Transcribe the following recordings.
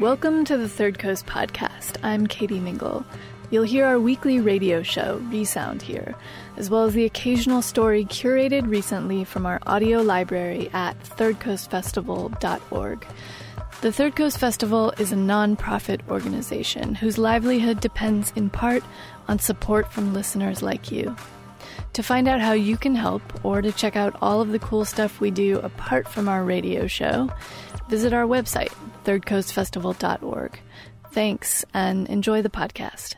Welcome to the Third Coast Podcast. I'm Katie Mingle. You'll hear our weekly radio show, Resound, here, as well as the occasional story curated recently from our audio library at thirdcoastfestival.org. The Third Coast Festival is a non-profit organization whose livelihood depends in part on support from listeners like you. To find out how you can help or to check out all of the cool stuff we do apart from our radio show, visit our website, thirdcoastfestival.org. Thanks and enjoy the podcast.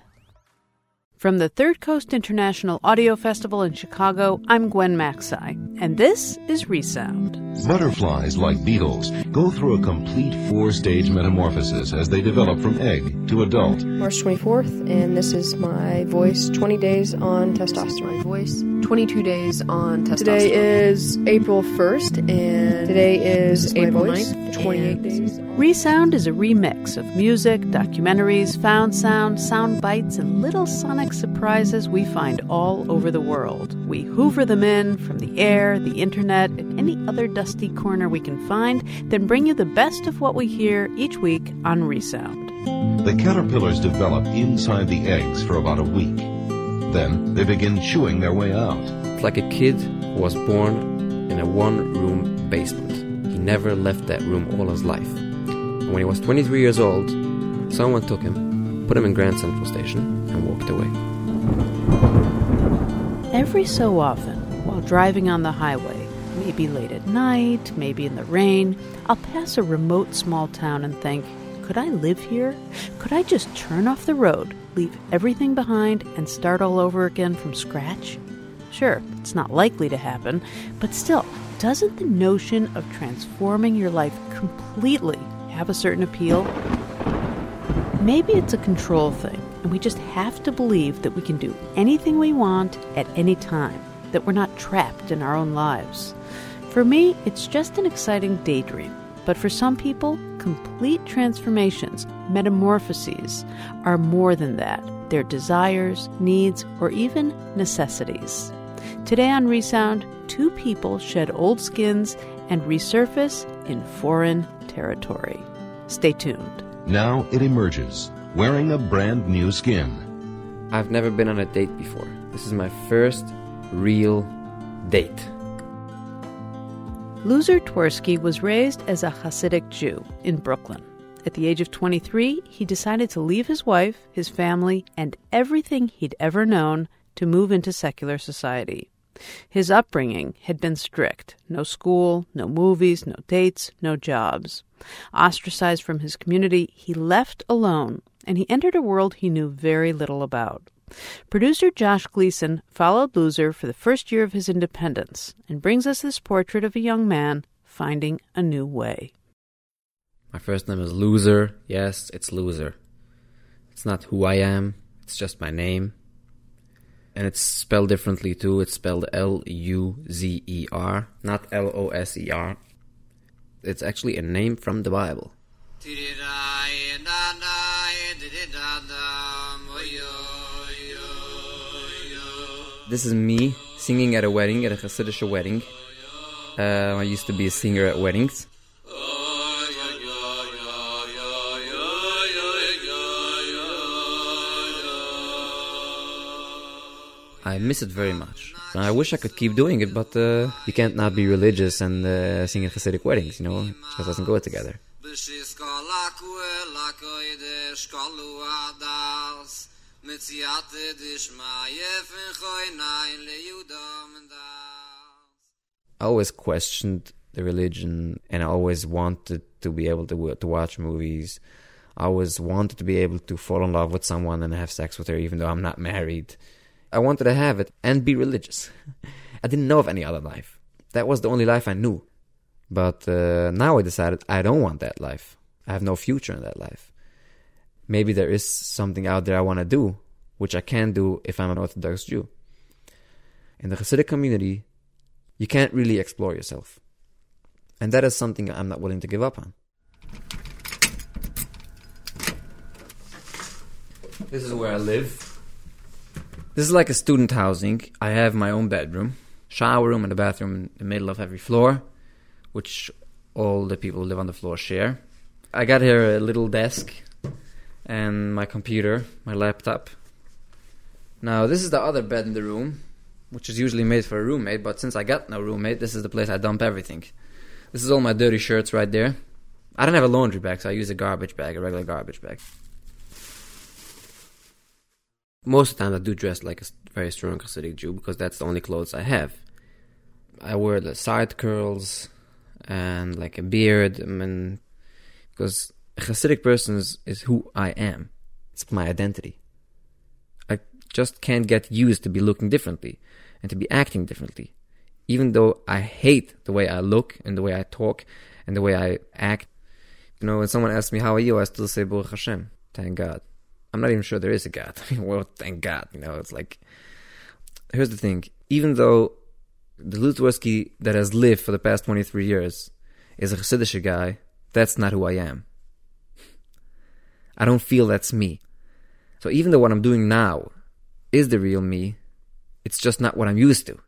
From the Third Coast International Audio Festival in Chicago, I'm Gwen Macsai, and this is Resound. Butterflies, like beetles, go through a complete four stage metamorphosis as they develop from egg to adult. March 24th, and this is my voice 20 days on testosterone. My voice 22 days on testosterone. Today is April 1st, and today is April 9th, 28 days. Resound is a remix of music, documentaries, found sound, sound bites, and little sonic surprises we find all over the world. We hoover them in from the air, the internet, and any other dusty corner we can find, then bring you the best of what we hear each week on Resound. The caterpillars develop inside the eggs for about a week. Then they begin chewing their way out. It's like a kid who was born in a one room basement. He never left that room all his life. And when he was 23 years old, someone took him, put him in Grand Central Station, and walked away. Every so often, while driving on the highway, maybe late at night, maybe in the rain, I'll pass a remote small town and think, could I live here? Could I just turn off the road, leave everything behind, and start all over again from scratch? Sure, it's not likely to happen, but still, doesn't the notion of transforming your life completely have a certain appeal? Maybe it's a control thing, and we just have to believe that we can do anything we want at any time, that we're not trapped in our own lives. For me, it's just an exciting daydream. But for some people, complete transformations, metamorphoses, are more than that. They're desires, needs, or even necessities. Today on Resound, two people shed old skins and resurface in foreign territory. Stay tuned. Now it emerges, wearing a brand new skin. I've never been on a date before. This is my first real date. Luzer Twersky was raised as a Hasidic Jew in Brooklyn. At the age of 23, he decided to leave his wife, his family, and everything he'd ever known to move into secular society. His upbringing had been strict no school, no movies, no dates, no jobs. Ostracized from his community, he left alone and he entered a world he knew very little about. Producer Josh Gleason followed Luzer for the first year of his independence and brings us this portrait of a young man finding a new way. My first name is Luzer. Yes, it's Luzer. It's not who I am, it's just my name. And it's spelled differently too. It's spelled L U Z E R, not L O S E R. It's actually a name from the Bible. This is me singing at a wedding, at a Hasidic wedding. Uh, I used to be a singer at weddings. I miss it very much. I wish I could keep doing it, but uh, you can't not be religious and uh, sing at Hasidic weddings, you know? It just doesn't go together. I always questioned the religion and I always wanted to be able to, to watch movies. I always wanted to be able to fall in love with someone and have sex with her even though I'm not married. I wanted to have it and be religious. I didn't know of any other life. That was the only life I knew. But uh, now I decided I don't want that life. I have no future in that life. Maybe there is something out there I want to do, which I can do if I'm an Orthodox Jew. In the Hasidic community, you can't really explore yourself. And that is something I'm not willing to give up on. This is where I live. This is like a student housing. I have my own bedroom, shower room, and a bathroom in the middle of every floor, which all the people who live on the floor share. I got here a little desk and my computer, my laptop. Now, this is the other bed in the room, which is usually made for a roommate, but since I got no roommate, this is the place I dump everything. This is all my dirty shirts right there. I don't have a laundry bag, so I use a garbage bag, a regular garbage bag. Most of the time, I do dress like a very strong Hasidic Jew because that's the only clothes I have. I wear the side curls and like a beard, I mean, because a Hasidic person is, is who I am. It's my identity. I just can't get used to be looking differently and to be acting differently. Even though I hate the way I look and the way I talk and the way I act. You know, when someone asks me, How are you? I still say, Baruch Hashem. Thank God. I'm not even sure there is a God. I mean, well, thank God. You know, it's like. Here's the thing. Even though the Luzer Twersky that has lived for the past 23 years is a Hasidic guy, that's not who I am. I don't feel that's me. So even though what I'm doing now is the real me, it's just not what I'm used to.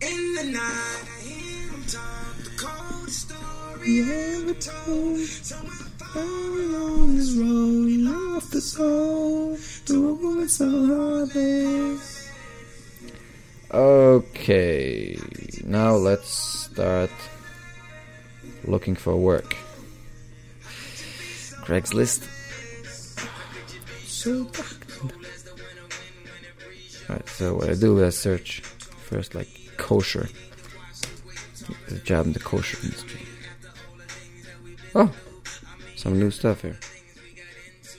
In the night, I hear him talk the coldest story ever told. So along this road, he lost his soul to a woman so Okay, now let's start looking for work. Craigslist. Alright, so what I do is I search first like kosher. a job in the kosher industry. Oh, some new stuff here.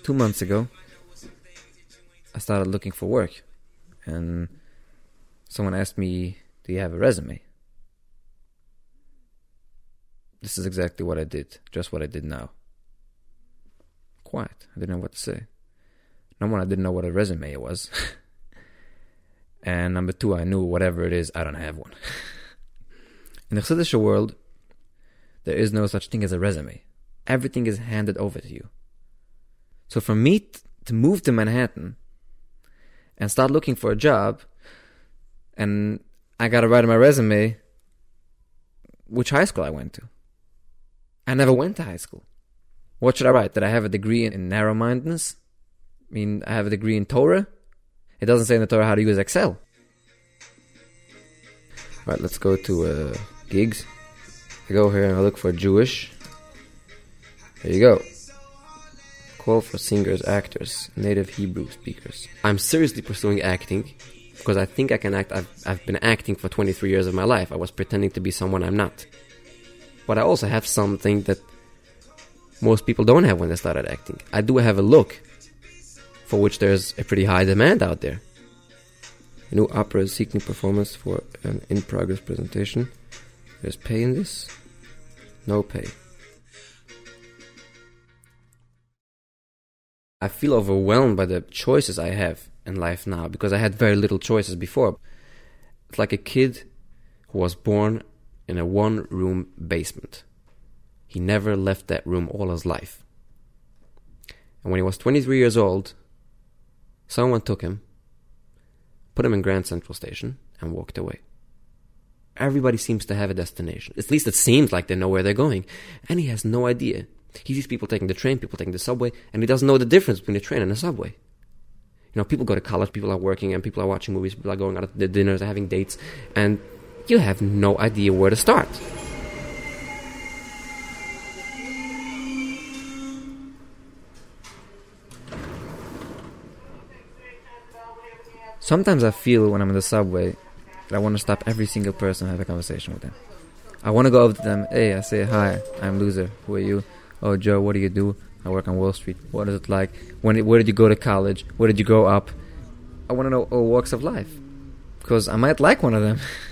Two months ago, I started looking for work, and someone asked me, Do you have a resume? This is exactly what I did, just what I did now. Quiet. I didn't know what to say. Number one, I didn't know what a resume was. and number two, I knew whatever it is, I don't have one. In the Chassidish world, there is no such thing as a resume. Everything is handed over to you. So for me t- to move to Manhattan and start looking for a job, and I gotta write in my resume which high school I went to. I never went to high school. What should I write? That I have a degree in narrow mindedness? I mean, I have a degree in Torah. It doesn't say in the Torah how to use Excel. All right, let's go to uh, gigs. I go here and I look for Jewish. There you go. Call for singers, actors, native Hebrew speakers. I'm seriously pursuing acting because I think I can act. I've, I've been acting for 23 years of my life. I was pretending to be someone I'm not. But I also have something that most people don't have when they started acting. I do have a look for which there's a pretty high demand out there. A new opera is seeking performance for an in progress presentation. There's pay in this? No pay. I feel overwhelmed by the choices I have in life now because I had very little choices before. It's like a kid who was born in a one room basement. He never left that room all his life. And when he was 23 years old, Someone took him, put him in Grand Central Station, and walked away. Everybody seems to have a destination. At least it seems like they know where they're going. And he has no idea. He sees people taking the train, people taking the subway, and he doesn't know the difference between a train and a subway. You know, people go to college, people are working, and people are watching movies, people are going out to dinners, having dates, and you have no idea where to start. Sometimes I feel when I'm in the subway that I want to stop every single person and have a conversation with them. I want to go over to them. Hey, I say hi. I'm Luzer. Who are you? Oh, Joe. What do you do? I work on Wall Street. What is it like? When? Where did you go to college? Where did you grow up? I want to know all walks of life because I might like one of them.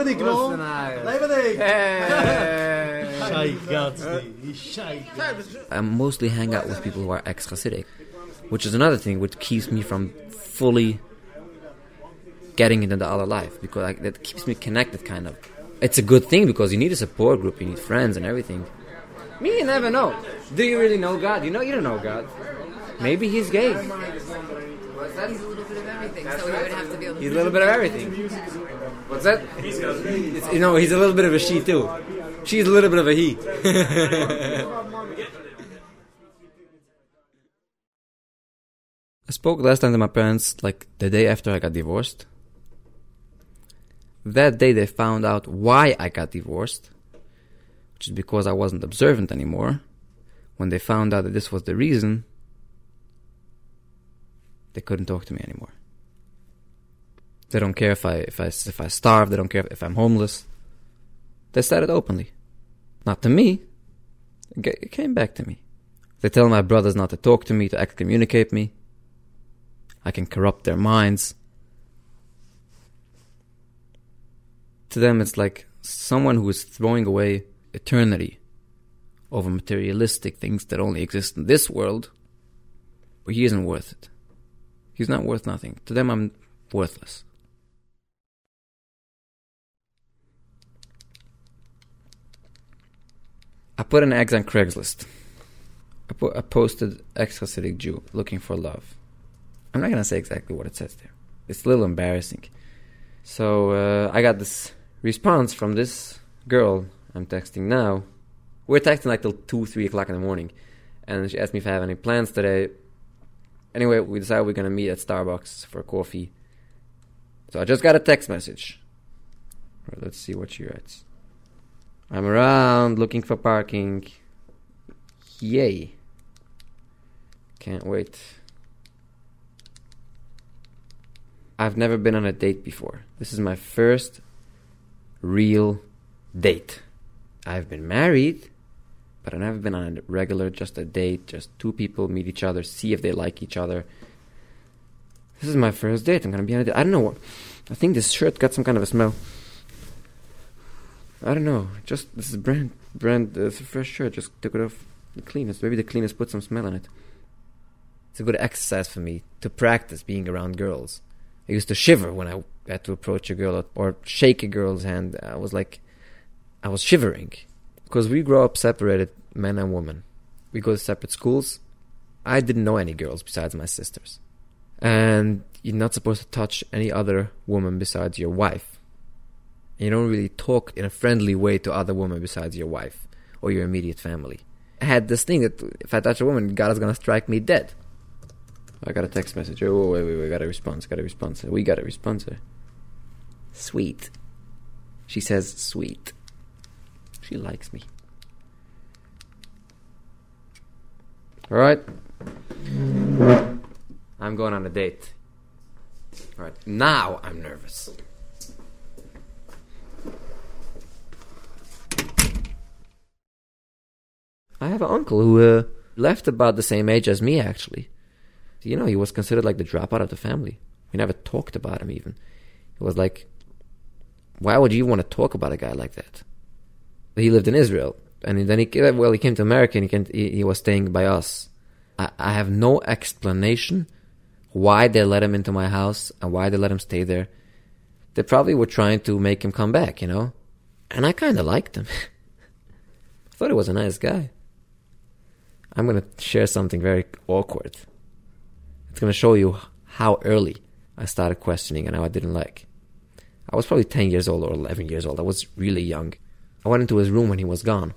Lebedik, no? Lebedik! I mostly hang out with people who are ex Hasidic, which is another thing which keeps me from fully getting into the other life because I, that keeps me connected, kind of. It's a good thing because you need a support group, you need friends and everything. Me, you never know. Do you really know God? You know, you don't know God. Maybe he's gay. He's a little bit of everything, so he would have to be able to. He's a little bit of everything. What's that? It's, you know, he's a little bit of a she too. She's a little bit of a he. I spoke last time to my parents like the day after I got divorced. That day they found out why I got divorced, which is because I wasn't observant anymore. When they found out that this was the reason, they couldn't talk to me anymore. They don't care if I if I if I starve. They don't care if I'm homeless. They said it openly, not to me. It came back to me. They tell my brothers not to talk to me, to excommunicate me. I can corrupt their minds. To them, it's like someone who is throwing away eternity over materialistic things that only exist in this world, but he isn't worth it. He's not worth nothing. To them, I'm worthless. I put an eggs on Craigslist. I, put, I posted ex-Hasidic Jew looking for love. I'm not gonna say exactly what it says there. It's a little embarrassing. So uh, I got this response from this girl I'm texting now. We're texting like till two, three o'clock in the morning, and she asked me if I have any plans today. Anyway, we decided we're gonna meet at Starbucks for coffee. So I just got a text message. Right, let's see what she writes. I'm around looking for parking. Yay. Can't wait. I've never been on a date before. This is my first real date. I've been married, but I've never been on a regular, just a date. Just two people meet each other, see if they like each other. This is my first date. I'm gonna be on a date. I don't know what. I think this shirt got some kind of a smell. I don't know. Just this is brand brand. Uh, it's a fresh shirt. Just took it off the cleanest. Maybe the cleanest put some smell in it. It's a good exercise for me to practice being around girls. I used to shiver when I had to approach a girl or shake a girl's hand. I was like, I was shivering because we grow up separated, men and women. We go to separate schools. I didn't know any girls besides my sisters, and you're not supposed to touch any other woman besides your wife you don't really talk in a friendly way to other women besides your wife or your immediate family. I had this thing that if I touch a woman, God is gonna strike me dead. I got a text message. Oh, wait, wait, wait, got a response, got a response. We got a response. Sweet. She says sweet. She likes me. Alright. I'm going on a date. Alright, now I'm nervous. I have an uncle who uh, left about the same age as me, actually. You know, he was considered like the dropout of the family. We never talked about him, even. It was like, why would you want to talk about a guy like that? He lived in Israel, and then he well, he came to America, and he, came, he, he was staying by us. I, I have no explanation why they let him into my house and why they let him stay there. They probably were trying to make him come back, you know? And I kind of liked him. I thought he was a nice guy. I'm going to share something very awkward. It's going to show you how early I started questioning and how I didn't like. I was probably 10 years old or 11 years old. I was really young. I went into his room when he was gone.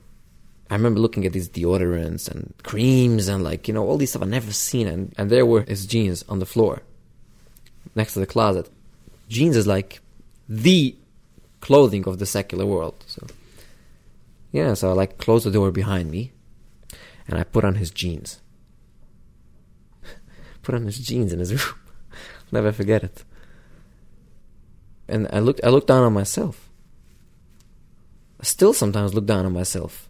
I remember looking at these deodorants and creams and like, you know, all these stuff I've never seen. And, and there were his jeans on the floor next to the closet. Jeans is like the clothing of the secular world. So, yeah, so I like closed the door behind me and I put on his jeans. put on his jeans in his room. Never forget it. And I looked I looked down on myself. I still sometimes look down on myself.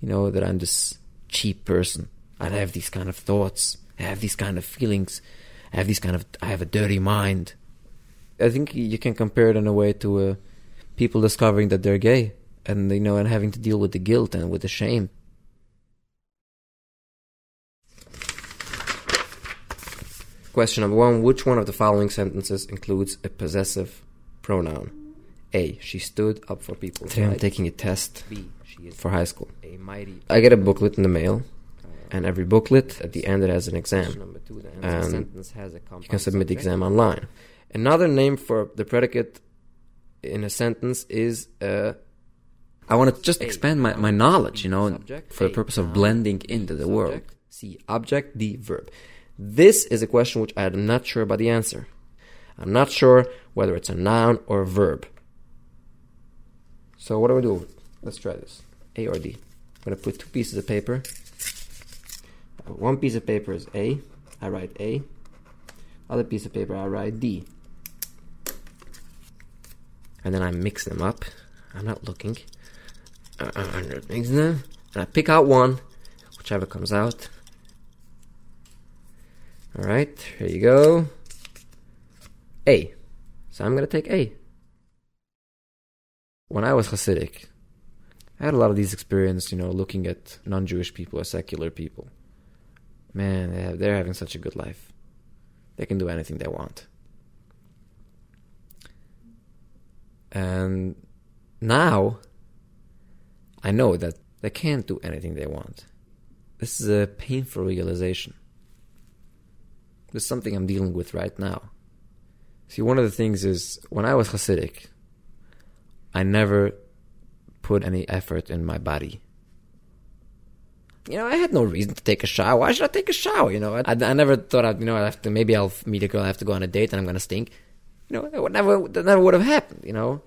You know, that I'm this cheap person. I have these kind of thoughts. I have these kind of feelings. I have these kind of I have a dirty mind. I think you can compare it in a way to uh, people discovering that they're gay and you know and having to deal with the guilt and with the shame Question number one Which one of the following sentences includes a possessive pronoun? A. She stood up for people. Today I'm taking a test B, for high school. I get a booklet in the mail. And every booklet at the end it has an exam. Two, And you can submit the exam online. Another name for the predicate in a sentence is uh, I want to just expand my, my knowledge, you know, for the purpose of blending into the world. C. Object. D. Verb. This is a question which I'm not sure about the answer. I'm not sure whether it's a noun or a verb. So what do we do? Let's try this. A or D. I'm going to put two pieces of paper. One piece of paper is A. I write A. Other piece of paper I write D. And then I mix them up. I'm not looking. Uh, I mix them. And I pick out one, whichever comes out. Alright, here you go. A. So I'm going to take A. When I was Hasidic, I had a lot of these experiences, you know, looking at non Jewish people or secular people. Man, they have, they're having such a good life. They can do anything they want. And now, I know that they can't do anything they want. This is a painful realization. This is something I'm dealing with right now. See, one of the things is when I was Hasidic, I never put any effort in my body. You know, I had no reason to take a shower. Why should I take a shower? You know, I, I never thought I'd, you know, I have to, maybe I'll meet a girl, I have to go on a date and I'm going to stink. You know, it would never, that never would have happened, you know.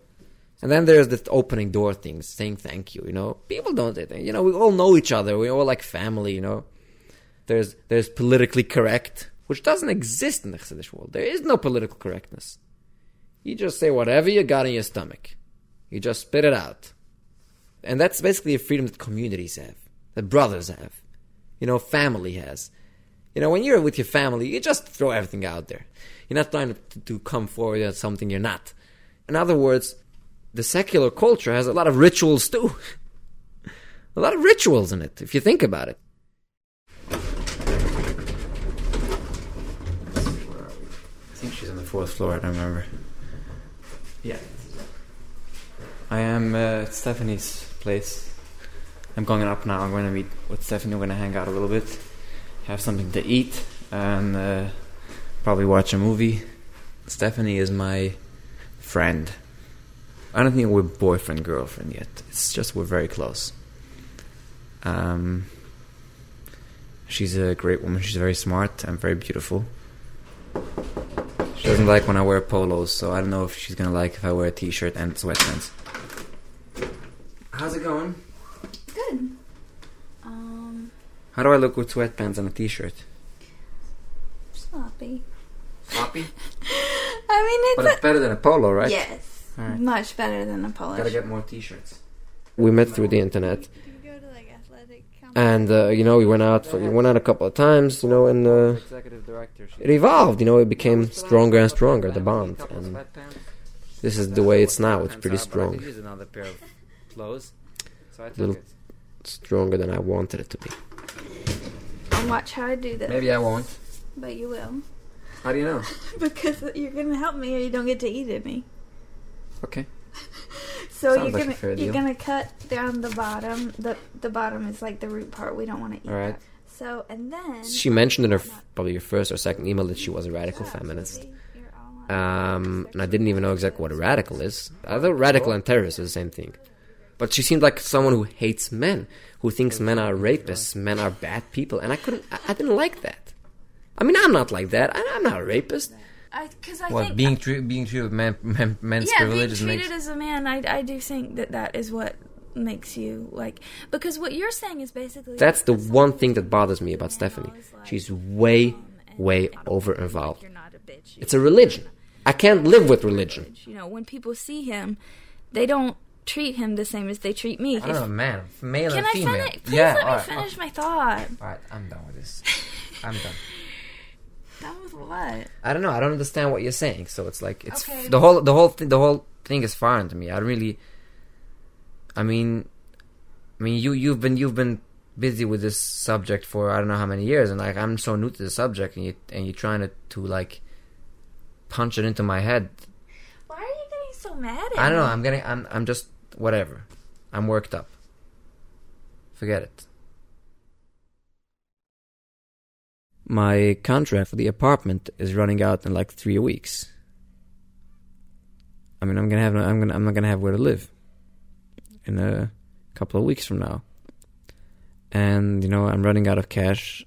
And then there's the opening door things, saying thank you, you know. People don't you. know, we all know each other. We're all like family, you know. There's, there's politically correct which doesn't exist in the Chassidish world. There is no political correctness. You just say whatever you got in your stomach. You just spit it out. And that's basically a freedom that communities have, that brothers have, you know, family has. You know, when you're with your family, you just throw everything out there. You're not trying to, to come forward as something you're not. In other words, the secular culture has a lot of rituals too. a lot of rituals in it, if you think about it. Fourth floor, I don't remember. Yeah. I am uh, at Stephanie's place. I'm going up now. I'm going to meet with Stephanie. We're going to hang out a little bit, have something to eat, and uh, probably watch a movie. Stephanie is my friend. I don't think we're boyfriend girlfriend yet. It's just we're very close. Um, she's a great woman. She's very smart and very beautiful. She doesn't like when I wear polos, so I don't know if she's gonna like if I wear a t-shirt and sweatpants. How's it going? Good. Um. How do I look with sweatpants and a t-shirt? Sloppy. Sloppy? I mean, it's. But it's better than a polo, right? Yes. Right. Much better than a polo. Gotta get more t-shirts. We met through the internet and uh, you know we went out for we went out a couple of times you know and uh, it evolved you know it became stronger and stronger the bond. And this is the way it's now it's pretty strong. a little stronger than I wanted it to be. And watch how I do this. Maybe I won't. But you will. How do you know? Because you're gonna help me or you don't get to eat at me. Okay so Sounds you're like gonna you're gonna cut down the bottom. The the bottom is like the root part. We don't want to eat. All right. That. So and then she mentioned in her probably your first or second email that she was a radical feminist. Um, and I didn't even know exactly what a radical is. I thought radical and terrorist is the same thing. But she seemed like someone who hates men, who thinks men are rapists, men are bad people, and I couldn't. I, I didn't like that. I mean, I'm not like that. I, I'm not a rapist. I because I what think being treated being treated with man, man, men's yeah, privilege being treated makes, as a man. I I do think that that is what makes you like because what you're saying is basically that's the one thing that bothers me about Stephanie. She's way um, way over involved. It's a religion. I can't live with religion. You know, when people see him, they don't treat him the same as they treat me. I don't know, man, male Can and I female. Finish? Please yeah, let me right, finish okay. my thought. All right, I'm done with this. I'm done. That was what? I don't know. I don't understand what you're saying. So it's like it's Okay. the whole the whole th- the whole thing is foreign to me. I really. I mean, I mean you you've been you've been busy with this subject for I don't know how many years, and like I'm so new to the subject, and you and you're trying to to like punch it into my head. Why are you getting so mad at I don't know. I'm getting. I'm. I'm just whatever. I'm worked up. Forget it. My contract for the apartment is running out in like three weeks. I mean, I'm gonna have I'm gonna I'm not gonna have where to live in a couple of weeks from now, and you know I'm running out of cash.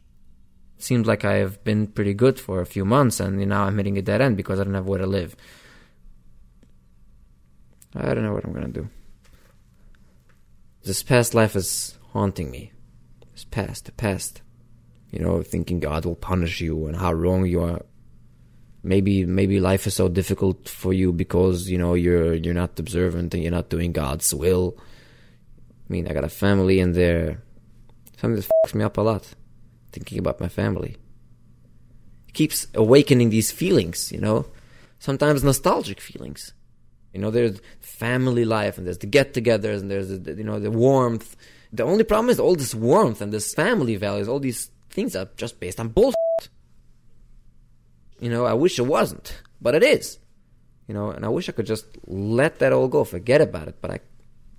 seems like I have been pretty good for a few months, and you I'm hitting a dead end because I don't have where to live. I don't know what I'm gonna do. This past life is haunting me. This past, the past. You know, thinking God will punish you and how wrong you are. Maybe, maybe life is so difficult for you because you know you're you're not observant and you're not doing God's will. I mean, I got a family in there. Something that fucks me up a lot. Thinking about my family. It keeps awakening these feelings. You know, sometimes nostalgic feelings. You know, there's family life and there's the get-togethers and there's the, you know the warmth. The only problem is all this warmth and this family values, all these things are just based on bullshit. You know, I wish it wasn't, but it is. You know, and I wish I could just let that all go, forget about it, but I,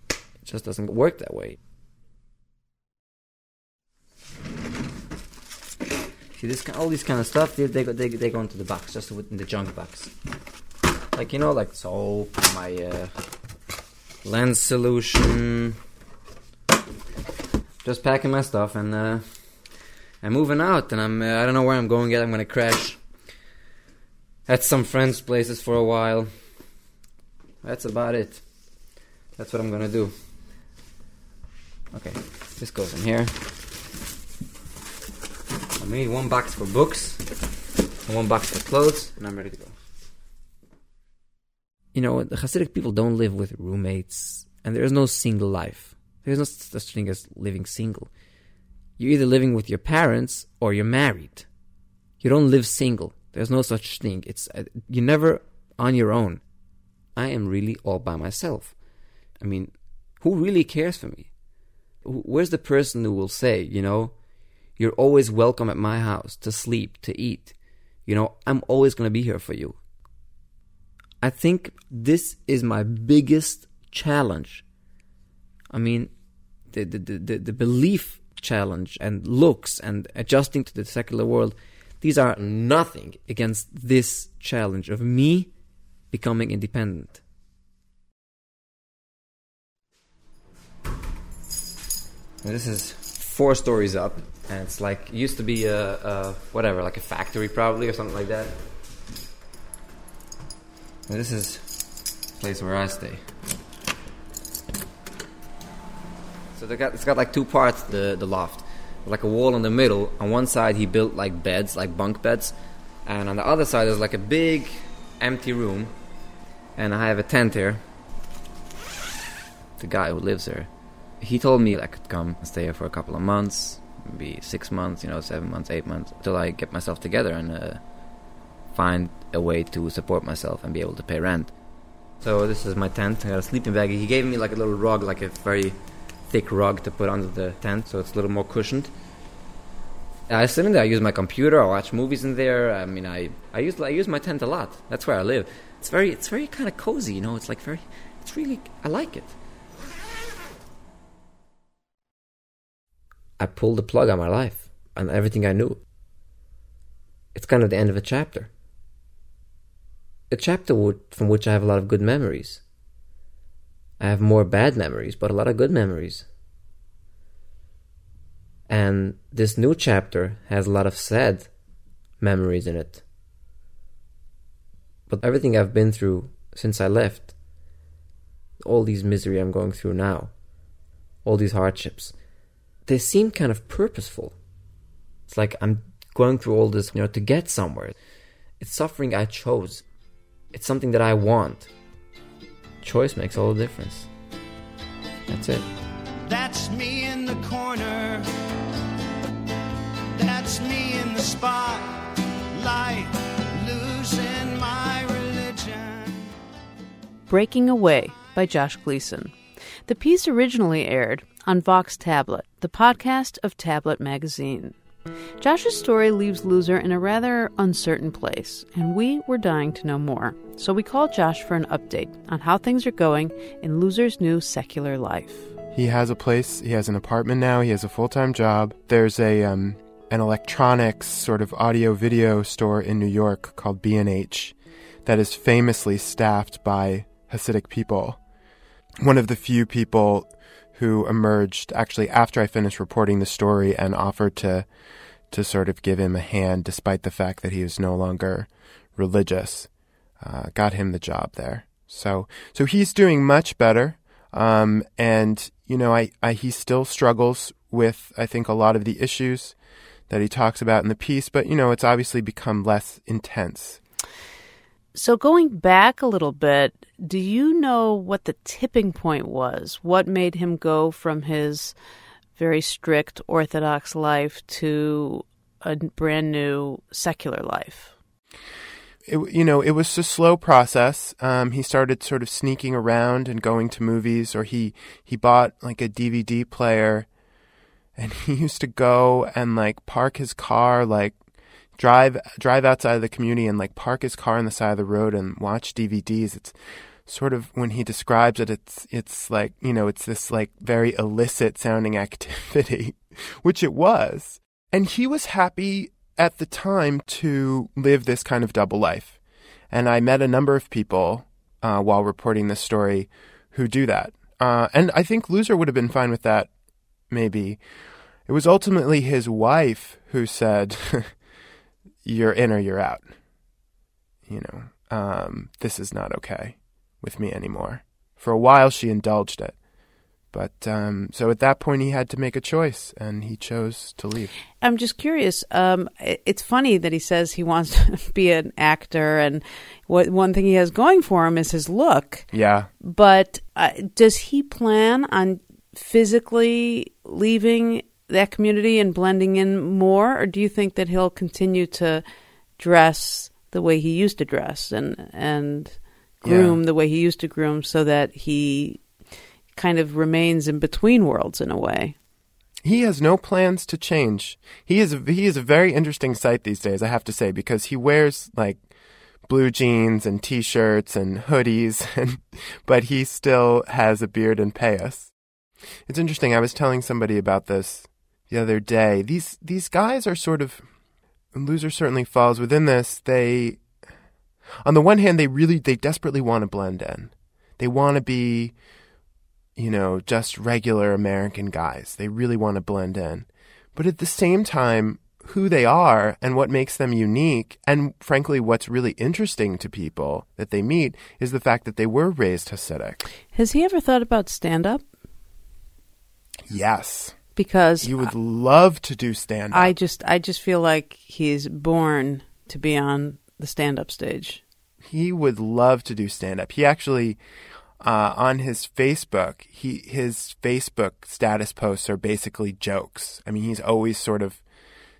it just doesn't work that way. See, this all these kind of stuff, they, they, go, they, they go into the box, just in the junk box like you know like soap my uh, lens solution just packing my stuff and uh, I'm moving out and I'm uh, I don't know where I'm going yet. I'm gonna crash at some friends places for a while. That's about it. That's what I'm gonna do. Okay this goes in here. I made one box for books and one box for clothes and I'm ready to go. You know, the Hasidic people don't live with roommates, and there is no single life. There is no such thing as living single. You're either living with your parents or you're married. You don't live single. There's no such thing. It's uh, you're never on your own. I am really all by myself. I mean, who really cares for me? Where's the person who will say, you know, you're always welcome at my house to sleep, to eat. You know, I'm always going to be here for you. I think this is my biggest challenge. I mean, the, the, the, the belief challenge and looks and adjusting to the secular world, these are nothing against this challenge of me becoming independent. This is four stories up, and it's like used to be a, a whatever, like a factory probably or something like that. This is place where I stay. So got it's got like two parts the the loft, like a wall in the middle. On one side he built like beds, like bunk beds, and on the other side there's like a big empty room, and I have a tent here. The guy who lives there, he told me I could come and stay here for a couple of months, maybe six months, you know, seven months, eight months, till I get myself together and. Uh, find a way to support myself and be able to pay rent. So this is my tent. I got a sleeping bag. He gave me like a little rug, like a very thick rug to put under the tent, so it's a little more cushioned. I sit in there. I use my computer. I watch movies in there. I mean, I I use I use my tent a lot. That's where I live. It's very it's very kind of cozy. You know, it's like very it's really I like it. I pulled the plug on my life and everything I knew. It's kind of the end of a chapter a chapter from which I have a lot of good memories. I have more bad memories, but a lot of good memories. And this new chapter has a lot of sad memories in it. But everything I've been through since I left, all these misery I'm going through now, all these hardships, they seem kind of purposeful. It's like I'm going through all this, you know, to get somewhere. It's suffering I chose. It's something that I want. Choice makes all the difference. That's it. That's me in the corner. That's me in the spotlight, losing my religion. Breaking Away by Josh Gleason. The piece originally aired on Vox Tablet, the podcast of Tablet Magazine. Josh's story leaves Luzer in a rather uncertain place, and we were dying to know more. So we called Josh for an update on how things are going in Luzer's new secular life. He has a place, he has an apartment now, he has a full time job. There's a um, an electronics sort of audio video store in New York called B&H that is famously staffed by Hasidic people. One of the few people who emerged actually after I finished reporting the story and offered to to sort of give him a hand despite the fact that he was no longer religious uh, got him the job there. So so he's doing much better. Um, and you know, I, I he still struggles with I think a lot of the issues that he talks about in the piece, but you know, it's obviously become less intense. So going back a little bit, do you know what the tipping point was? What made him go from his very strict Orthodox life to a brand new secular life? it, you know, it was a slow process. Um, he started sort of sneaking around and going to movies, or he he bought like a DVD player, and he used to go and like park his car, like drive drive outside of the community and like park his car on the side of the road and watch DVDs. It's sort of when he describes it, it's it's like you know, it's this like very illicit sounding activity, which it was. And he was happy at the time to live this kind of double life. And I met a number of people uh, while reporting this story who do that. Uh, and I think Luzer would have been fine with that, maybe. It was ultimately his wife who said, You're in or you're out. You know, um, this is not okay with me anymore. For a while, she indulged it. But um, so at that point, he had to make a choice, and he chose to leave. I'm just curious. Um, it's funny that he says he wants to be an actor, and what one thing he has going for him is his look. Yeah. But uh, does he plan on physically leaving that community and blending in more, or do you think that he'll continue to dress the way he used to dress and and groom yeah. the way he used to groom, so that he kind of remains in between worlds in a way. He has no plans to change. He is a, he is a very interesting sight these days, I have to say, because he wears like blue jeans and t-shirts and hoodies, and but he still has a beard and payas. It's interesting. I was telling somebody about this the other day. These these guys are sort of Luzer certainly falls within this. They on the one hand they really they desperately want to blend in. They want to be you know, just regular American guys. They really want to blend in. But at the same time, who they are and what makes them unique, and frankly, what's really interesting to people that they meet is the fact that they were raised Hasidic. Has he ever thought about stand up? Yes. Because he would I, love to do stand up. I just I just feel like he's born to be on the stand up stage. He would love to do stand up. He actually uh, on his Facebook, he his Facebook status posts are basically jokes. I mean, he's always sort of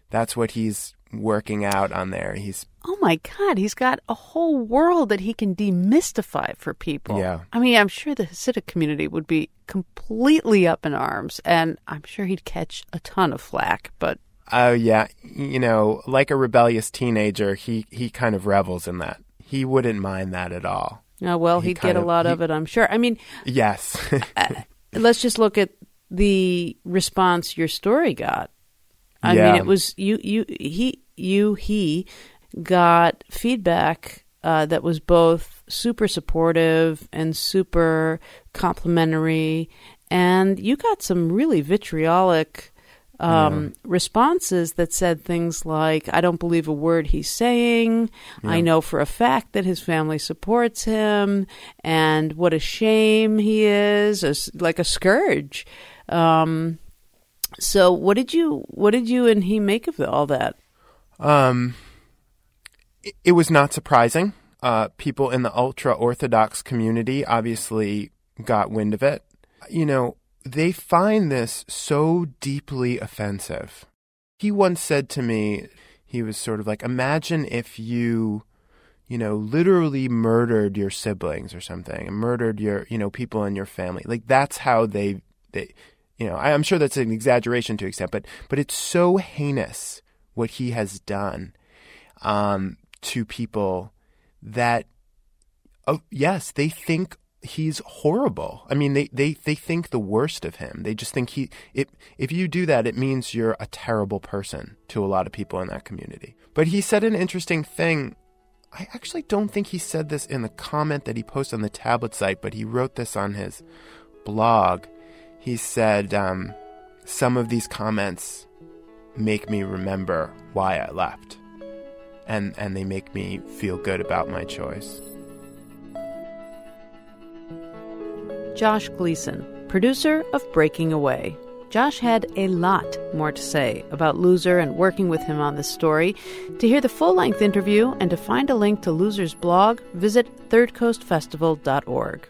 that's what he's working out on there. He's oh my god, he's got a whole world that he can demystify for people. Yeah, I mean, I'm sure the Hasidic community would be completely up in arms, and I'm sure he'd catch a ton of flack. But oh yeah, you know, like a rebellious teenager, he he kind of revels in that. He wouldn't mind that at all. Oh, well, he would get a lot of, of, it, I'm sure. I mean, yes. uh, let's just look at the response your story got. I yeah. mean, it was you, you, he, you, he got feedback uh, that was both super supportive and super complimentary, and you got some really vitriolic um, yeah. responses that said things like, I don't believe a word he's saying. Yeah. I know for a fact that his family supports him. And what a shame he is, as, like a scourge. Um, so what did you, what did you and he make of all that? Um, it, it was not surprising. Uh, people in the ultra orthodox community obviously got wind of it. You know, they find this so deeply offensive. He once said to me, he was sort of like, imagine if you, you know, literally murdered your siblings or something and murdered your, you know, people in your family. Like that's how they, they, you know, I, I'm sure that's an exaggeration to extent, but, but it's so heinous what he has done, um, to people that, oh, yes, they think he's horrible. I mean, they, they, they think the worst of him. They just think he, it, if you do that, it means you're a terrible person to a lot of people in that community. But he said an interesting thing. I actually don't think he said this in the comment that he posted on the tablet site, but he wrote this on his blog. He said, um, some of these comments make me remember why I left. And, and they make me feel good about my choice. Josh Gleason, producer of Breaking Away. Josh had a lot more to say about Luzer and working with him on this story. To hear the full length interview and to find a link to Luzer's blog, visit thirdcoastfestival.org.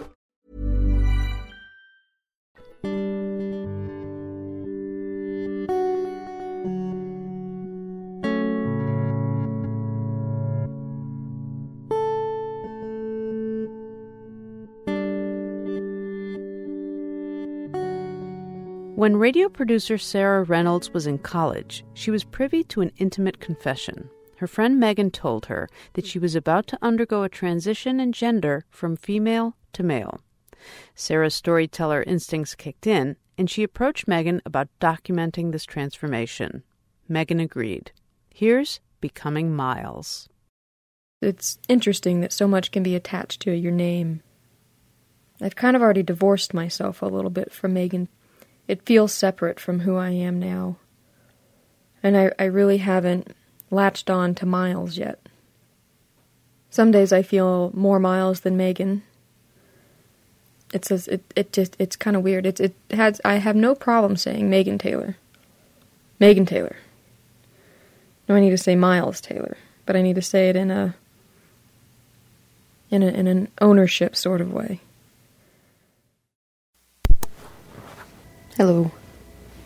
When radio producer Sarah Reynolds was in college, she was privy to an intimate confession. Her friend Megan told her that she was about to undergo a transition in gender from female to male. Sarah's storyteller instincts kicked in, and she approached Megan about documenting this transformation. Megan agreed. Here's Becoming Miles. It's interesting that so much can be attached to your name. I've kind of already divorced myself a little bit from Megan it feels separate from who I am now. And I, I really haven't latched on to Miles yet. Some days I feel more Miles than Megan. It's a, it it just it's kind of weird. It's it has I have no problem saying Megan Taylor. Megan Taylor. No, I need to say Miles Taylor, but I need to say it in a in a in an ownership sort of way. Hello.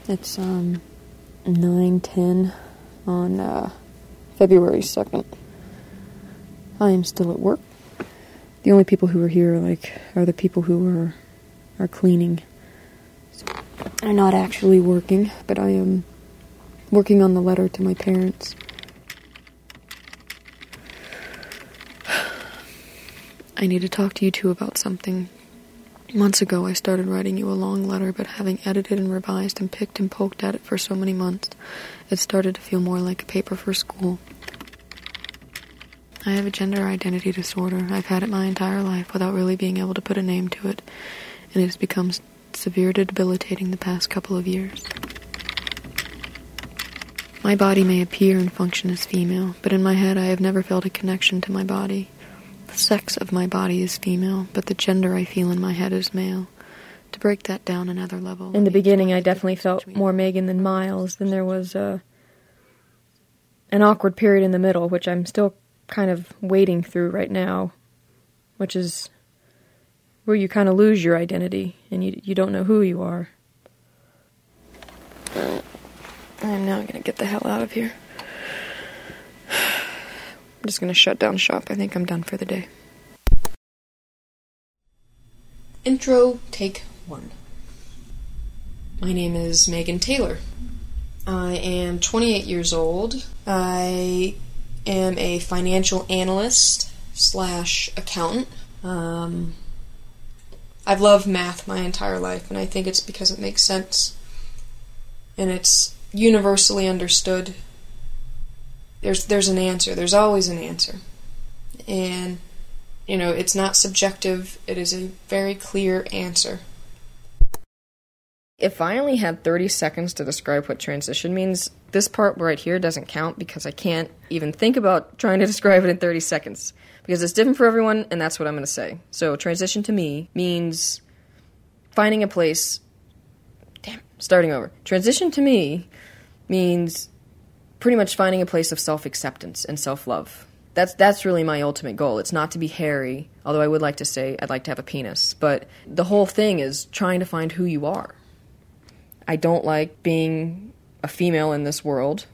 It's um 9:10 on uh, February 2nd. I am still at work. The only people who are here like are the people who are are cleaning. So I'm not actually working, but I am working on the letter to my parents. I need to talk to you two about something Months ago, I started writing you a long letter, but having edited and revised and picked and poked at it for so many months, it started to feel more like a paper for school. I have a gender identity disorder. I've had it my entire life without really being able to put a name to it, and it has become severe debilitating the past couple of years. My body may appear and function as female, but in my head I have never felt a connection to my body sex of my body is female, but the gender I feel in my head is male. To break that down another level. In the beginning, I definitely felt more Megan than Miles. Then there was a, uh, an awkward period in the middle, which I'm still kind of wading through right now, which is where you kind of lose your identity and you you don't know who you are. I'm now gonna get the hell out of here. I'm just going to shut down shop. I think I'm done for the day. Intro Take 1. My name is Megan Taylor. I am 28 years old. I am a financial analyst slash accountant. Um, I've loved math my entire life, and I think it's because it makes sense. And it's universally understood there's there's an answer. There's always an answer. And you know, it's not subjective. It is a very clear answer. If I only had 30 seconds to describe what transition means, this part right here doesn't count because I can't even think about trying to describe it in 30 seconds. Because it's different for everyone, and that's what I'm going to say. So, transition to me means finding a place. Damn, starting over. Transition to me means pretty much finding a place of self acceptance and self love. That's that's really my ultimate goal. It's not to be hairy, although I would like to say I'd like to have a penis. But the whole thing is trying to find who you are. I don't like being a female in this world,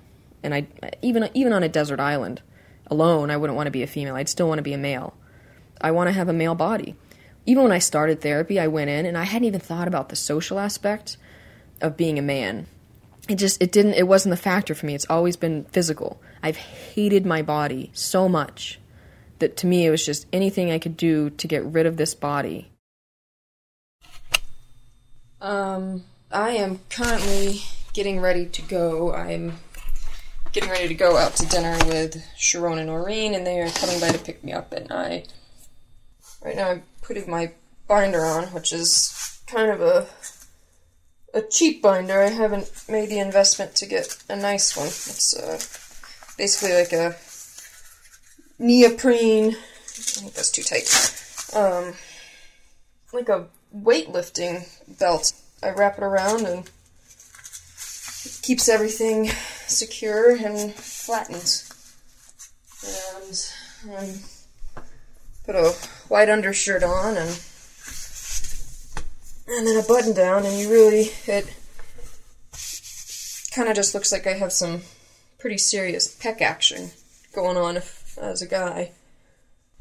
and I even even on a desert island alone, I wouldn't want to be a female. I'd still want to be a male. I want to have a male body. Even when I started therapy, I went in and I hadn't even thought about the social aspect of being a man. It just it didn't it wasn't the factor for me. It's always been physical. I've hated my body so much that to me it was just anything I could do to get rid of this body. Um, I am currently getting ready to go. I'm getting ready to go out to dinner with Sharon and Noreen, and they are coming by to pick me up And I, Right now, I'm putting my binder on, which is kind of a a cheap binder. I haven't made the investment to get a nice one. It's uh, basically like a neoprene. I think that's too tight. Um, like a weightlifting belt. I wrap it around and it keeps everything secure and flattens. And um, put a white undershirt on and and then a button down, and you really it kind of just looks like I have some pretty serious peck action going on if, as a guy.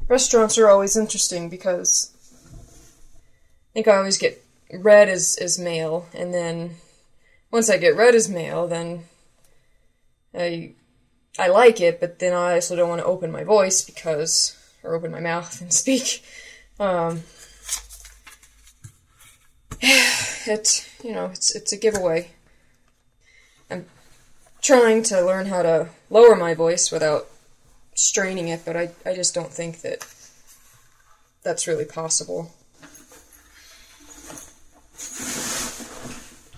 Restaurants are always interesting because I think I always get read as, as male, and then once I get read as male, then I I like it, but then I also don't want to open my voice because or open my mouth and speak. Um, it you know it's it's a giveaway. I'm trying to learn how to lower my voice without straining it, but I, I just don't think that that's really possible.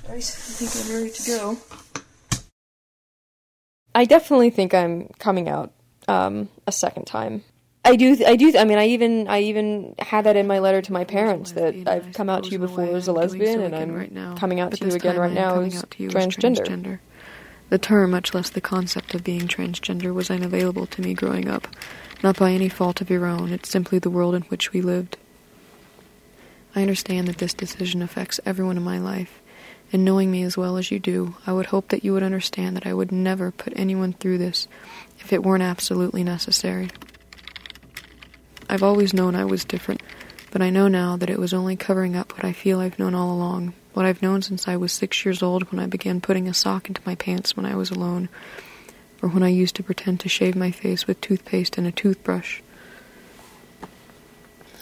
I think I'm ready to go. I definitely think I'm coming out um, a second time. I do. I do. I mean, I even I even had that in my letter to my parents that I've come out to you before as a lesbian, and I'm right now. coming out to you again right now as transgender. transgender. The term, much less the concept of being transgender, was unavailable to me growing up. Not by any fault of your own, it's simply the world in which we lived. I understand that this decision affects everyone in my life, and knowing me as well as you do, I would hope that you would understand that I would never put anyone through this if it weren't absolutely necessary. I've always known I was different, but I know now that it was only covering up what I feel I've known all along what I've known since I was six years old when I began putting a sock into my pants when I was alone, or when I used to pretend to shave my face with toothpaste and a toothbrush.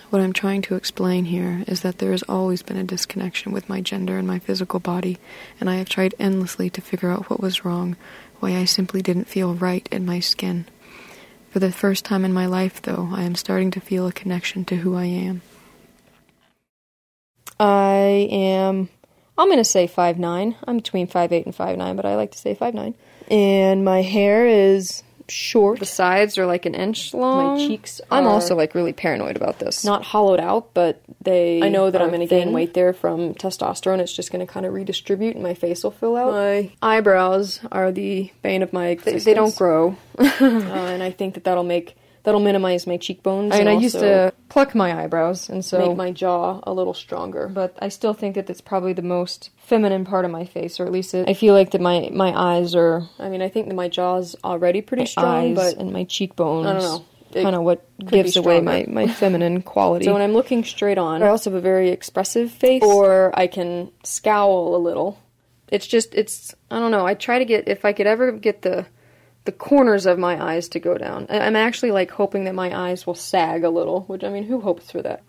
What I'm trying to explain here is that there has always been a disconnection with my gender and my physical body, and I have tried endlessly to figure out what was wrong, why I simply didn't feel right in my skin. For the first time in my life, though, I am starting to feel a connection to who I am. I am I'm to say five nine. I'm between five eight and five nine, but I like to say five nine. And my hair is short. The sides are like an inch long. My cheeks. I'm also like really paranoid about this. Not hollowed out, but they. I know that I'm going to gain weight there from testosterone. It's just going to kind of redistribute, and my face will fill out. My eyebrows are the bane of my existence. They, they don't grow, uh, and I think that that'll make that'll minimize my cheekbones. I mean, I used to pluck my eyebrows and so make my jaw a little stronger, but I still think that that's probably the most feminine part of my face, or at least it, I feel like that my my eyes are. I mean, I think that my jaw's already pretty strong, but and my cheekbones. I don't know kind of what gives away my, my feminine quality. So when I'm looking straight on, I also have a very expressive face, or I can scowl a little. It's just, it's, I don't know. I try to get, if I could ever get the the corners of my eyes to go down. I'm actually like hoping that my eyes will sag a little, which I mean, who hopes for that?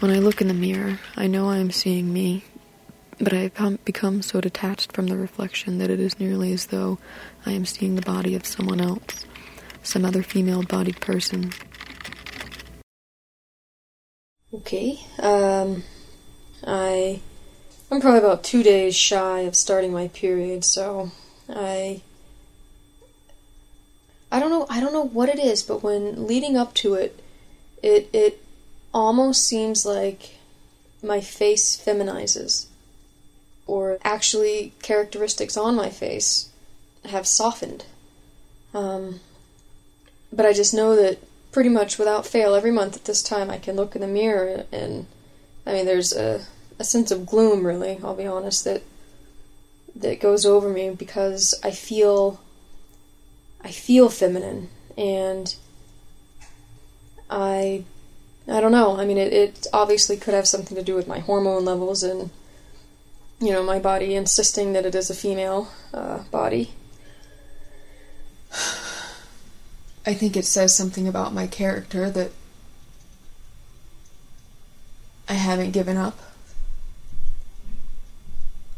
When I look in the mirror, I know I am seeing me, but I have become so detached from the reflection that it is nearly as though I am seeing the body of someone else, some other female bodied person. Okay, um, I I'm probably about two days shy of starting my period, so I. I don't know. I don't know what it is, but when leading up to it, it it almost seems like my face feminizes, or actually characteristics on my face have softened. Um, but I just know that pretty much without fail, every month at this time, I can look in the mirror and, I mean, there's a, a sense of gloom, really, I'll be honest, that that goes over me because I feel I feel feminine and I I don't know. I mean, it, it obviously could have something to do with my hormone levels and you know my body insisting that it is a female uh, body. I think it says something about my character that I haven't given up.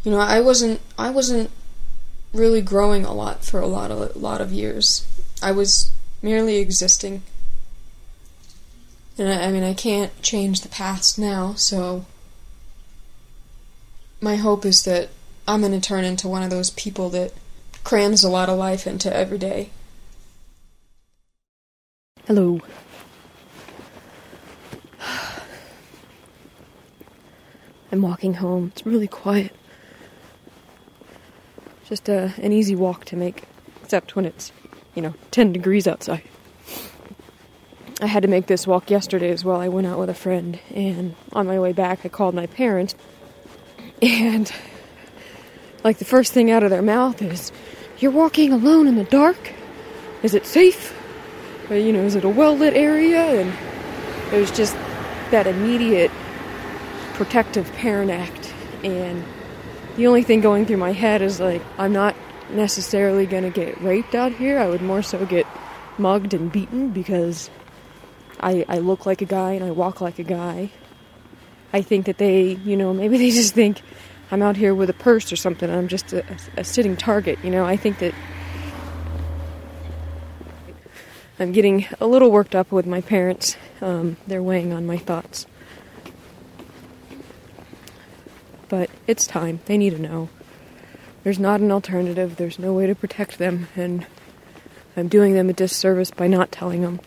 You know, I wasn't I wasn't really growing a lot for a lot of lot of years. I was merely existing. And I, I mean, I can't change the past now, so my hope is that I'm going to turn into one of those people that crams a lot of life into every day. Hello. I'm walking home. It's really quiet. Just uh, an easy walk to make, except when it's, you know, 10 degrees outside. I had to make this walk yesterday as well. I went out with a friend, and on my way back, I called my parents, and like the first thing out of their mouth is, You're walking alone in the dark? Is it safe? Or, you know, is it a well lit area? And it was just that immediate protective parent act. And the only thing going through my head is like, I'm not necessarily going to get raped out here. I would more so get mugged and beaten because I, I look like a guy and I walk like a guy. I think that they, you know, maybe they just think I'm out here with a purse or something I'm just a, a sitting target, you know. I think that I'm getting a little worked up with my parents. Um, they're weighing on my thoughts. But it's time. They need to know. There's not an alternative, there's no way to protect them, and I'm doing them a disservice by not telling them.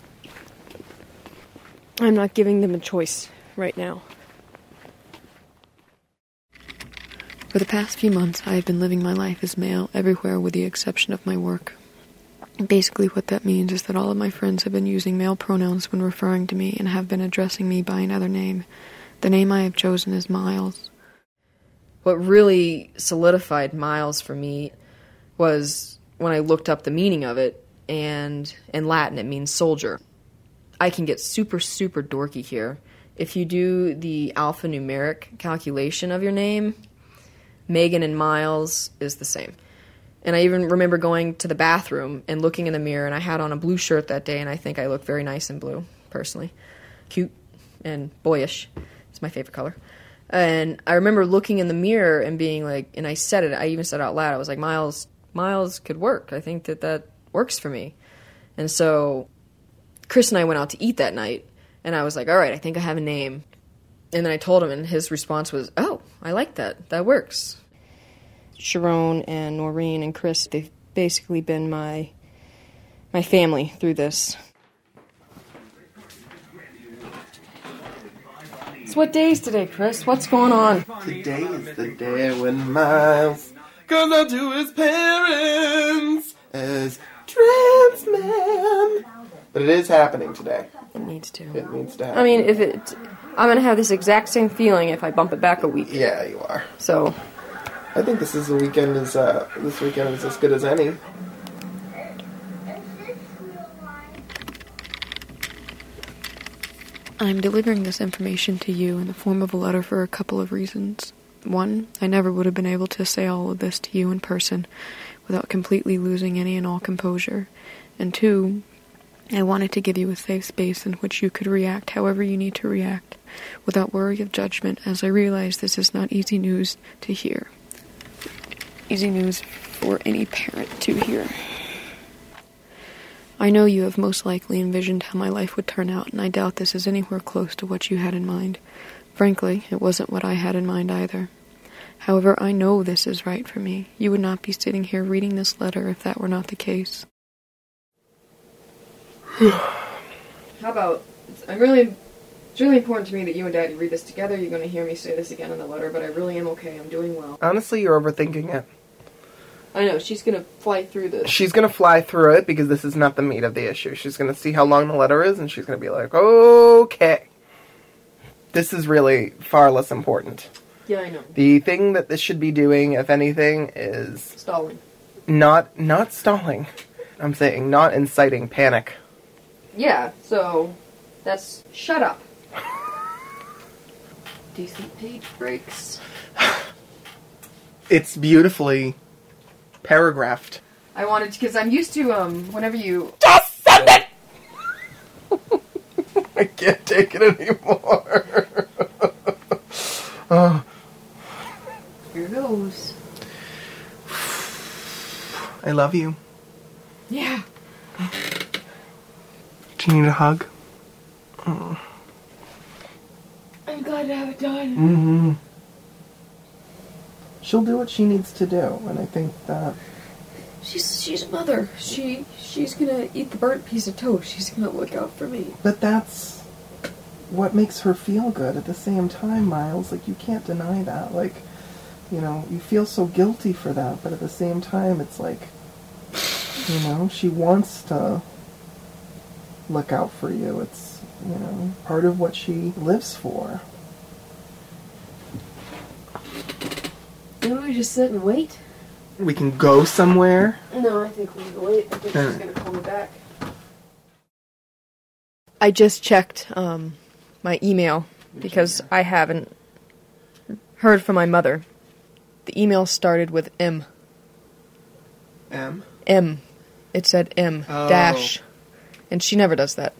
I'm not giving them a choice right now. For the past few months, I have been living my life as male everywhere with the exception of my work. Basically, what that means is that all of my friends have been using male pronouns when referring to me and have been addressing me by another name. The name I have chosen is Miles what really solidified Miles for me was when I looked up the meaning of it, and in Latin it means soldier. I can get super, super dorky here. If you do the alphanumeric calculation of your name, Megan and Miles is the same. And I even remember going to the bathroom and looking in the mirror, and I had on a blue shirt that day, and I think I look very nice in blue, personally. Cute and boyish. It's my favorite color. And I remember looking in the mirror and being like, and I said it, I even said it out loud, I was like, Miles, Miles could work. I think that that works for me. And so Chris and I went out to eat that night, and I was like, all right, I think I have a name. And then I told him, and his response was, oh, I like that. That works. Sharon and Noreen and Chris, they've basically been my my family through this. So what day is today, Chris? What's going on? Today is the day when Miles goes out to his parents as trans man. But it is happening today. It needs to. It needs to happen. I mean, if it, I'm gonna have this exact same feeling if I bump it back a week. Yeah, you are. So, I think this is the weekend is uh, this weekend is as good as any. I'm delivering this information to you in the form of a letter for a couple of reasons. One, I never would have been able to say all of this to you in person without completely losing any and all composure. And two, I wanted to give you a safe space in which you could react however you need to react, without worry of judgment, as I realize this is not easy news to hear. Easy news for any parent to hear. I know you have most likely envisioned how my life would turn out, and I doubt this is anywhere close to what you had in mind. Frankly, it wasn't what I had in mind either. However, I know this is right for me. You would not be sitting here reading this letter if that were not the case. How about I'm really it's really important to me that you and Daddy read this together. You're going to hear me say this again in the letter, but I really am okay. I'm doing well. Honestly, you're overthinking it. I know she's gonna fly through this. She's gonna fly through it because this is not the meat of the issue. She's gonna see how long the letter is, and she's gonna be like, "Okay, this is really far less important." Yeah, I know. The thing that this should be doing, if anything, is stalling. Not not stalling. I'm saying not inciting panic. Yeah. So that's shut up. Decent page breaks. It's beautifully paragraphed. I wanted because I'm used to um whenever you just send it. I can't take it anymore. oh. Here goes. I love you. Yeah. Do you need a hug? Oh. I'm glad to have it done. Mm-hmm. She'll do what she needs to do, and I think that she's she's a mother. She she's gonna eat the burnt piece of toast. She's gonna look out for me. But that's what makes her feel good at the same time, Miles. Like you can't deny that. Like you know, you feel so guilty for that, but at the same time, it's like you know, she wants to look out for you. It's you know part of what she lives for. We just sit and wait? We can go somewhere. No, I think we can wait. I think she's gonna call me back. I just checked um, my email because I haven't heard from my mother. The email started with M. M. M. It said M oh. dash, and she never does that.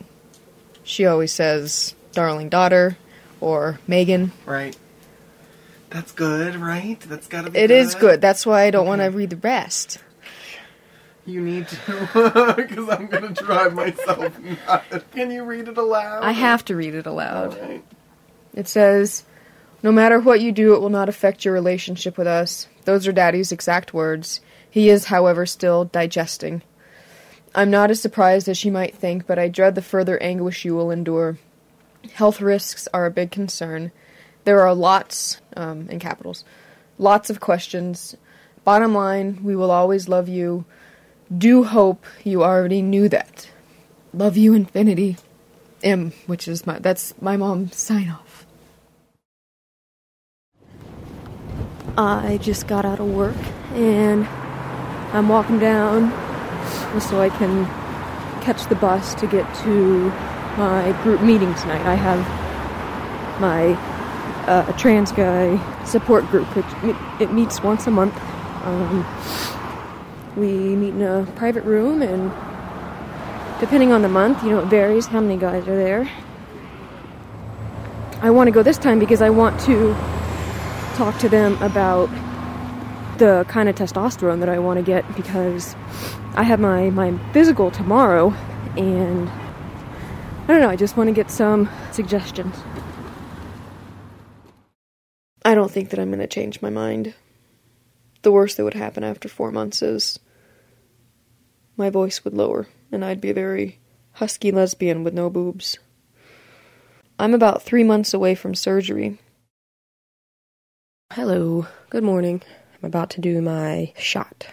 She always says "darling daughter" or Megan. Right. That's good, right? That's gotta be. It good. is good. That's why I don't okay. want to read the rest. You need to, because I'm gonna drive myself nuts. Can you read it aloud? I have to read it aloud. Right. It says, "No matter what you do, it will not affect your relationship with us." Those are Daddy's exact words. He is, however, still digesting. I'm not as surprised as she might think, but I dread the further anguish you will endure. Health risks are a big concern. There are lots, um, in capitals, lots of questions. Bottom line, we will always love you. Do hope you already knew that. Love you infinity. M, which is my that's my mom's sign off. I just got out of work and I'm walking down so I can catch the bus to get to my group meeting tonight. I have my uh, a trans guy support group. It, it meets once a month. Um, we meet in a private room, and depending on the month, you know, it varies how many guys are there. I want to go this time because I want to talk to them about the kind of testosterone that I want to get because I have my, my physical tomorrow, and I don't know, I just want to get some suggestions. I don't think that I'm going to change my mind. The worst that would happen after four months is my voice would lower, and I'd be a very husky lesbian with no boobs. I'm about three months away from surgery. Hello, good morning. I'm about to do my shot.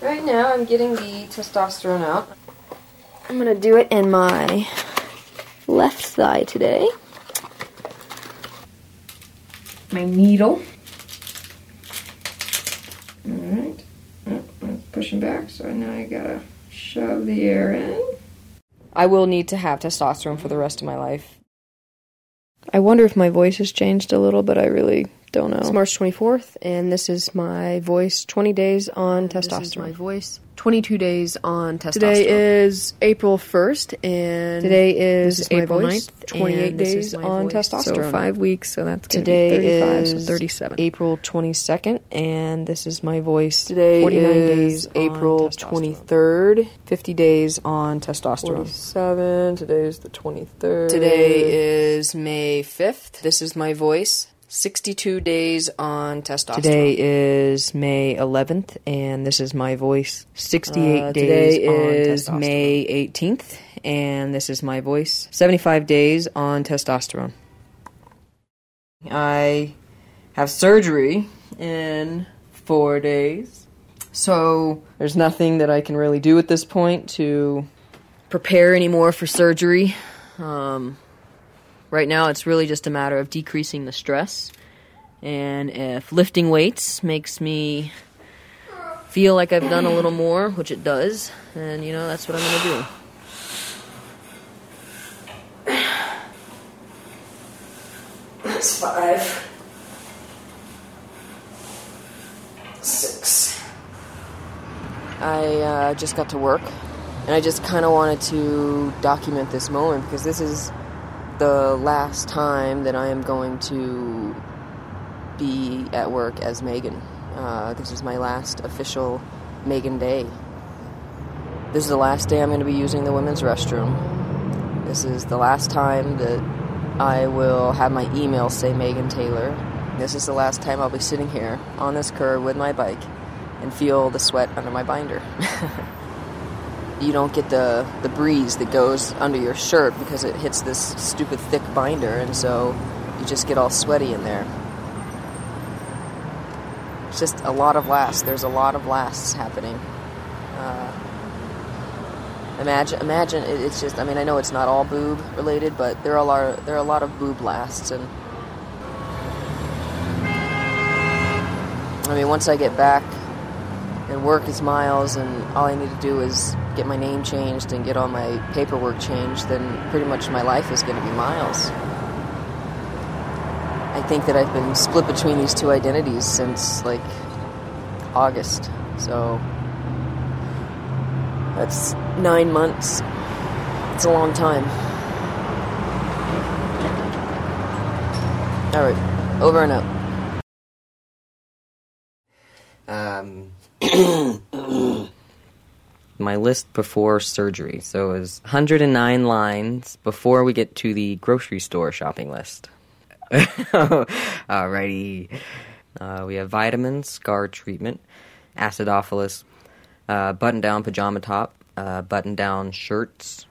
Right now, I'm getting the testosterone out. I'm gonna do it in my left thigh today my needle. Alright. Oh, pushing back, so now I gotta shove the air in. I will need to have testosterone for the rest of my life. I wonder if my voice has changed a little, but I really don't know. It's March 24th, and this is my voice 20 days on testosterone. This is my voice 22 days on testosterone. Today is April 1st, and today is, is April voice, 9th, 28 days on voice. testosterone. So five weeks, so that's today 35, is so 37. April 22nd, and this is my voice. Today 49 days April 23rd, 50 days on testosterone. 47, today is the 23rd. Today is May 5th. This is my voice. 62 days on testosterone. Today is May 11th, and this is my voice. 68 uh, days today is May 18th, and this is my voice. 75 days on testosterone. I have surgery in four days. So there's nothing that I can really do at this point to prepare anymore for surgery. Um, right now, it's really just a matter of decreasing the stress. And if lifting weights makes me feel like I've done a little more, which it does, then you know that's what I'm going to do. That's five. Six. I uh, just got to work, and I just kind of wanted to document this moment because this is the last time that I am going to be at work as Megan. Uh, this is my last official Megan day. This is the last day I'm going to be using the women's restroom. This is the last time that I will have my email say Megan Taylor. This is the last time I'll be sitting here on this curb with my bike and feel the sweat under my binder. you don't get the, the breeze that goes under your shirt because it hits this stupid thick binder, and so you just get all sweaty in there. It's just a lot of lasts. There's a lot of lasts happening. Uh, imagine, imagine it, it's just. I mean, I know it's not all boob related, but there are a lot. There are a lot of boob lasts, and I mean, once I get back and work is miles, and all I need to do is get my name changed and get all my paperwork changed, then pretty much my life is going to be miles. I think that I've been split between these two identities since like August. So that's nine months. It's a long time. All right, over and out. My list before surgery. So it was 109 lines before we get to the grocery store shopping list. Alrighty. Uh, we have vitamins, scar treatment, acidophilus, uh, button down pajama top, uh, button down shirts,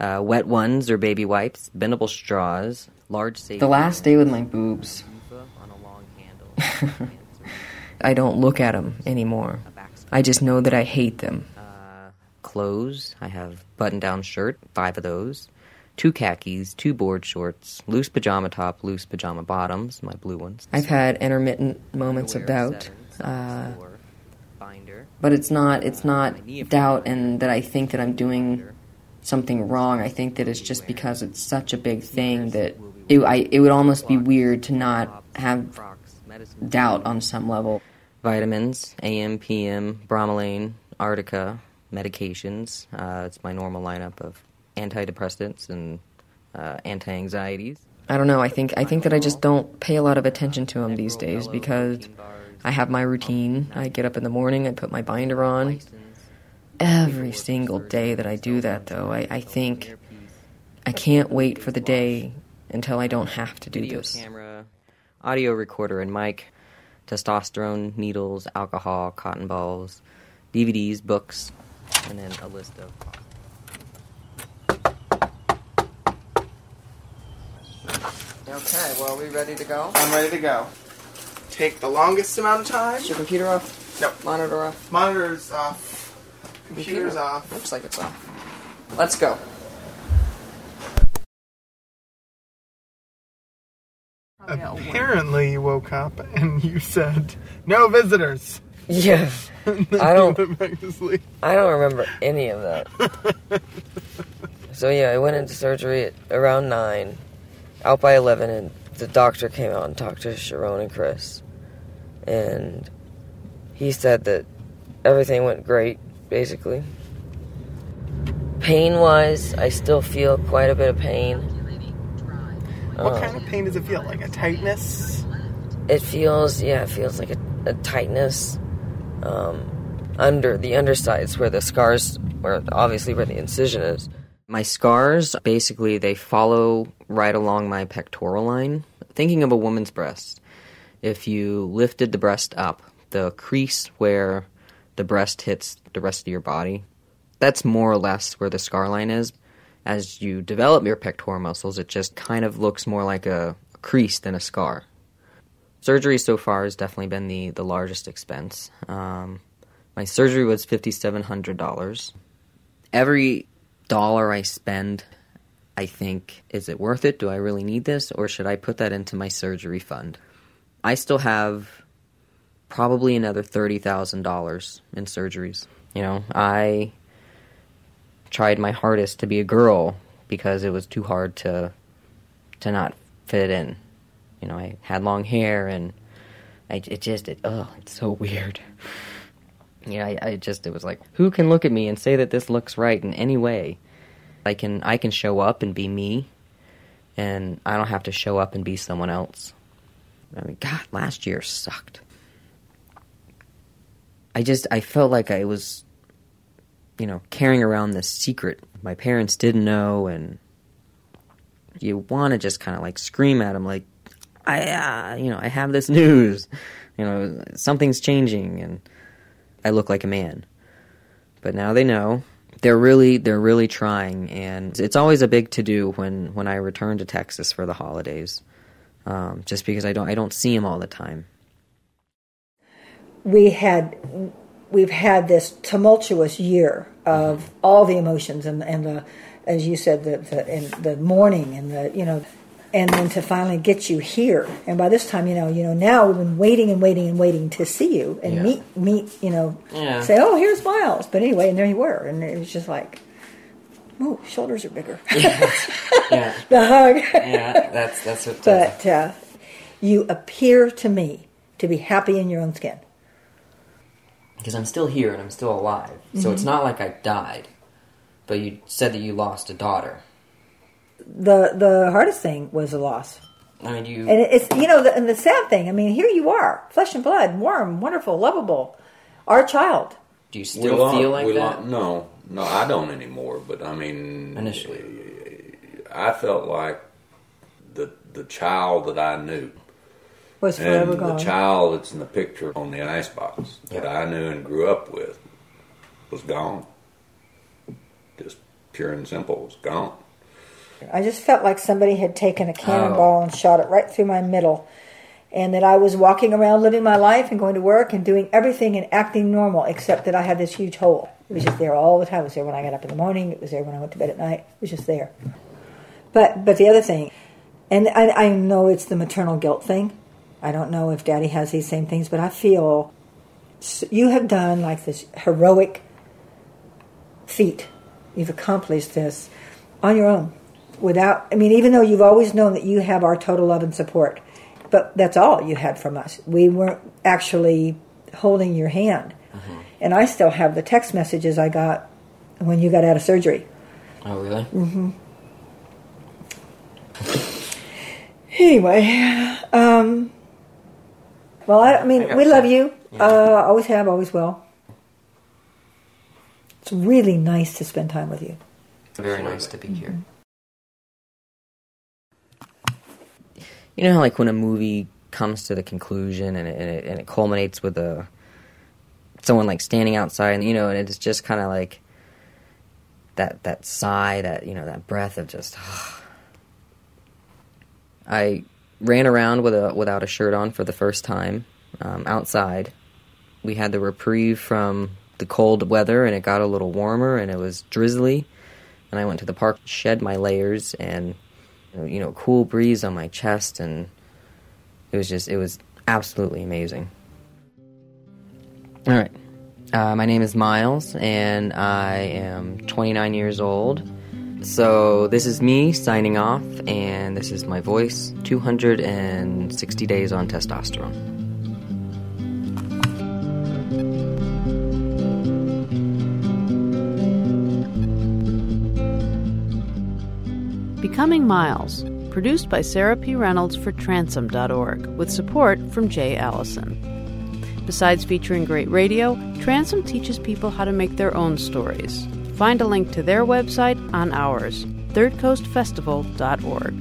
uh, wet ones or baby wipes, bendable straws, large safety. The last day with my boobs. I don't look at them anymore. I just know that I hate them. Clothes. I have button down shirt, five of those. Two khakis, two board shorts, loose pajama top, loose pajama bottoms, my blue ones. I've had intermittent moments of doubt. Uh, but it's not it's not doubt and that I think that I'm doing something wrong. I think that it's just because it's such a big thing that it, I, it would almost be weird to not have doubt on some level. Vitamins, AM, PM, bromelain, Arnica, medications. Uh, it's my normal lineup of antidepressants and uh, anti-anxieties. I don't know. I think I think that I just don't pay a lot of attention to them these days because I have my routine. I get up in the morning, I put my binder on. Every single day that I do that, though, I, I think I can't wait for the day until I don't have to do this. Camera, audio recorder, and mic testosterone, needles, alcohol, cotton balls, DVDs, books, and then a list of. Okay, well, are we ready to go? I'm ready to go. Take the longest amount of time. Is your computer off? No. Monitor off? Monitor's off. Computer's Computer. off. Looks like it's off. Let's go. Apparently, you woke up and you said, "No visitors." Yeah. And then I don't- went back to sleep. I don't remember any of that. so yeah, I went into surgery at around nine, out by eleven, and the doctor came out and talked to Sharon and Chris, and he said that everything went great, basically. Pain wise, I still feel quite a bit of pain. What Um, kind of pain does it feel like? A tightness? It feels, yeah, it feels like a, a tightness um, under the undersides where the scars, where obviously where the incision is. My scars, basically, they follow right along my pectoral line. Thinking of a woman's breast, if you lifted the breast up, the crease where the breast hits the rest of your body, that's more or less where the scar line is. As you develop your pectoral muscles, it just kind of looks more like a, crease than a scar. Surgery so far has definitely been the, the largest expense. Um, My surgery was $5,700. Every dollar I spend, I think, is it worth it? Do I really need this? Or should I put that into my surgery fund? I still have probably another $30,000 in surgeries. You know, I tried my hardest to be a girl because it was too hard to to not fit in. You know, I had long hair and I it just it oh, it's so weird. Yeah, I, I just it was like who can look at me and say that this looks right in any way? I can I can show up and be me and I don't have to show up and be someone else. I mean, God, last year sucked. I just I felt like I was you know, carrying around this secret. My parents didn't know, and you want to just kind of like scream at them, like, I, uh, you know, I have this news. You know, something's changing, and I look like a man. But now they know. They're really, they're really trying, and it's always a big to do when when I return to Texas for the holidays, um, just because I don't I don't see them all the time. We had we've had this tumultuous year of mm-hmm. all the emotions and, and the, as you said, the, the, and the mourning and the, you know, and then to finally get you here. And by this time, you know, you know, now we've been waiting and waiting and waiting to see you and yeah. meet, meet, you know, yeah. say, oh, here's Miles. But anyway, and there you were, and it was just like, oh, shoulders are bigger. yeah. yeah. the hug. yeah, that's that's what. But uh, you appear to me to be happy in your own skin because I'm still here and I'm still alive. Mm-hmm. So it's mm-hmm. not like I died. But you said that you lost a daughter. The the hardest thing was the loss. I mean, you and it's you know, the, and the sad thing. I mean, here you are, flesh and blood, warm, wonderful, lovable, our child. Do you still feel like that? no, no, I don't anymore. But I mean, initially, I felt like the the child that I knew was forever and gone. The child that's in the picture on the icebox that I knew and grew up with was gone. Just pure and simple was gone. I just felt like somebody had taken a cannonball oh. and shot it right through my middle. And that I was walking around living my life and going to work and doing everything and acting normal, except that I had this huge hole. It was just there all the time. It was there when I got up in the morning. It was there when I went to bed at night. It was just there. But but the other thing, and I, I know it's the maternal guilt thing, I don't know if Daddy has these same things, but I feel you have done like this heroic feat. You've accomplished this on your own without, I mean, even though you've always known that you have our total love and support, but that's all you had from us. We weren't actually holding your hand. Mm-hmm. And I still have the text messages I got when you got out of surgery. Oh, really? Mm-hmm. anyway, um, well, I, I mean, I we love you. Yeah. Uh, always have, always will. It's really nice to spend time with you. Very nice to be here. Mm-hmm. You know how, like, when a movie comes to the conclusion and it, and it, and it culminates with a someone like standing outside, and you know, and it's just kind of like that that sigh, that you know, that breath of just. I ran around with a without a shirt on for the first time um, outside. We had the reprieve from the cold weather, and it got a little warmer, and it was drizzly. And I went to the park, shed my layers, and you know, cool breeze on my chest, and it was just it was absolutely amazing. All right, uh, my name is Miles, and I am 29 years old. So, this is me signing off, and this is my voice 260 days on testosterone. Becoming Miles, produced by Sarah P. Reynolds for Transom.org, with support from Jay Allison. Besides featuring great radio, Transom teaches people how to make their own stories. Find a link to their website on ours, thirdcoastfestival.org.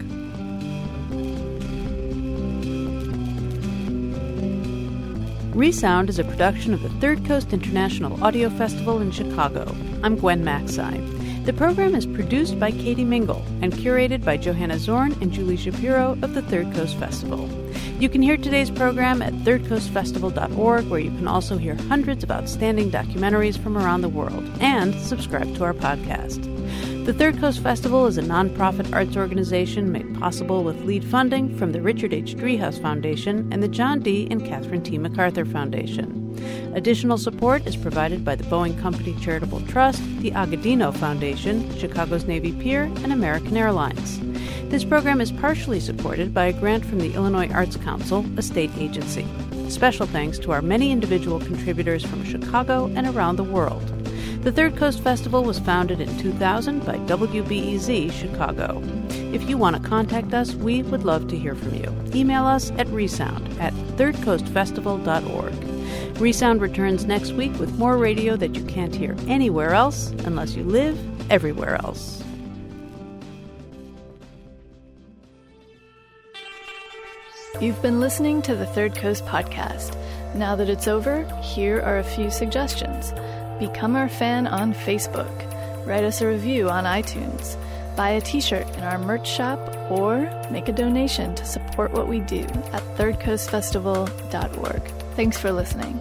Resound is a production of the Third Coast International Audio Festival in Chicago. I'm Gwen Macsai. The program is produced by Katie Mingle and curated by Johanna Zorn and Julie Shapiro of the Third Coast Festival. You can hear today's program at thirdcoastfestival.org, where you can also hear hundreds of outstanding documentaries from around the world and subscribe to our podcast. The Third Coast Festival is a nonprofit arts organization made possible with lead funding from the Richard H. Driehaus Foundation and the John D. and Catherine T. MacArthur Foundation. Additional support is provided by the Boeing Company Charitable Trust, the Agudino Foundation, Chicago's Navy Pier, and American Airlines. This program is partially supported by a grant from the Illinois Arts Council, a state agency. Special thanks to our many individual contributors from Chicago and around the world. The Third Coast Festival was founded in 2000 by WBEZ Chicago. If you want to contact us, we would love to hear from you. Email us at resound at thirdcoastfestival.org. Resound returns next week with more radio that you can't hear anywhere else unless you live everywhere else. You've been listening to the Third Coast Podcast. Now that it's over, here are a few suggestions. Become our fan on Facebook, write us a review on iTunes, buy a t shirt in our merch shop, or make a donation to support what we do at thirdcoastfestival.org. Thanks for listening.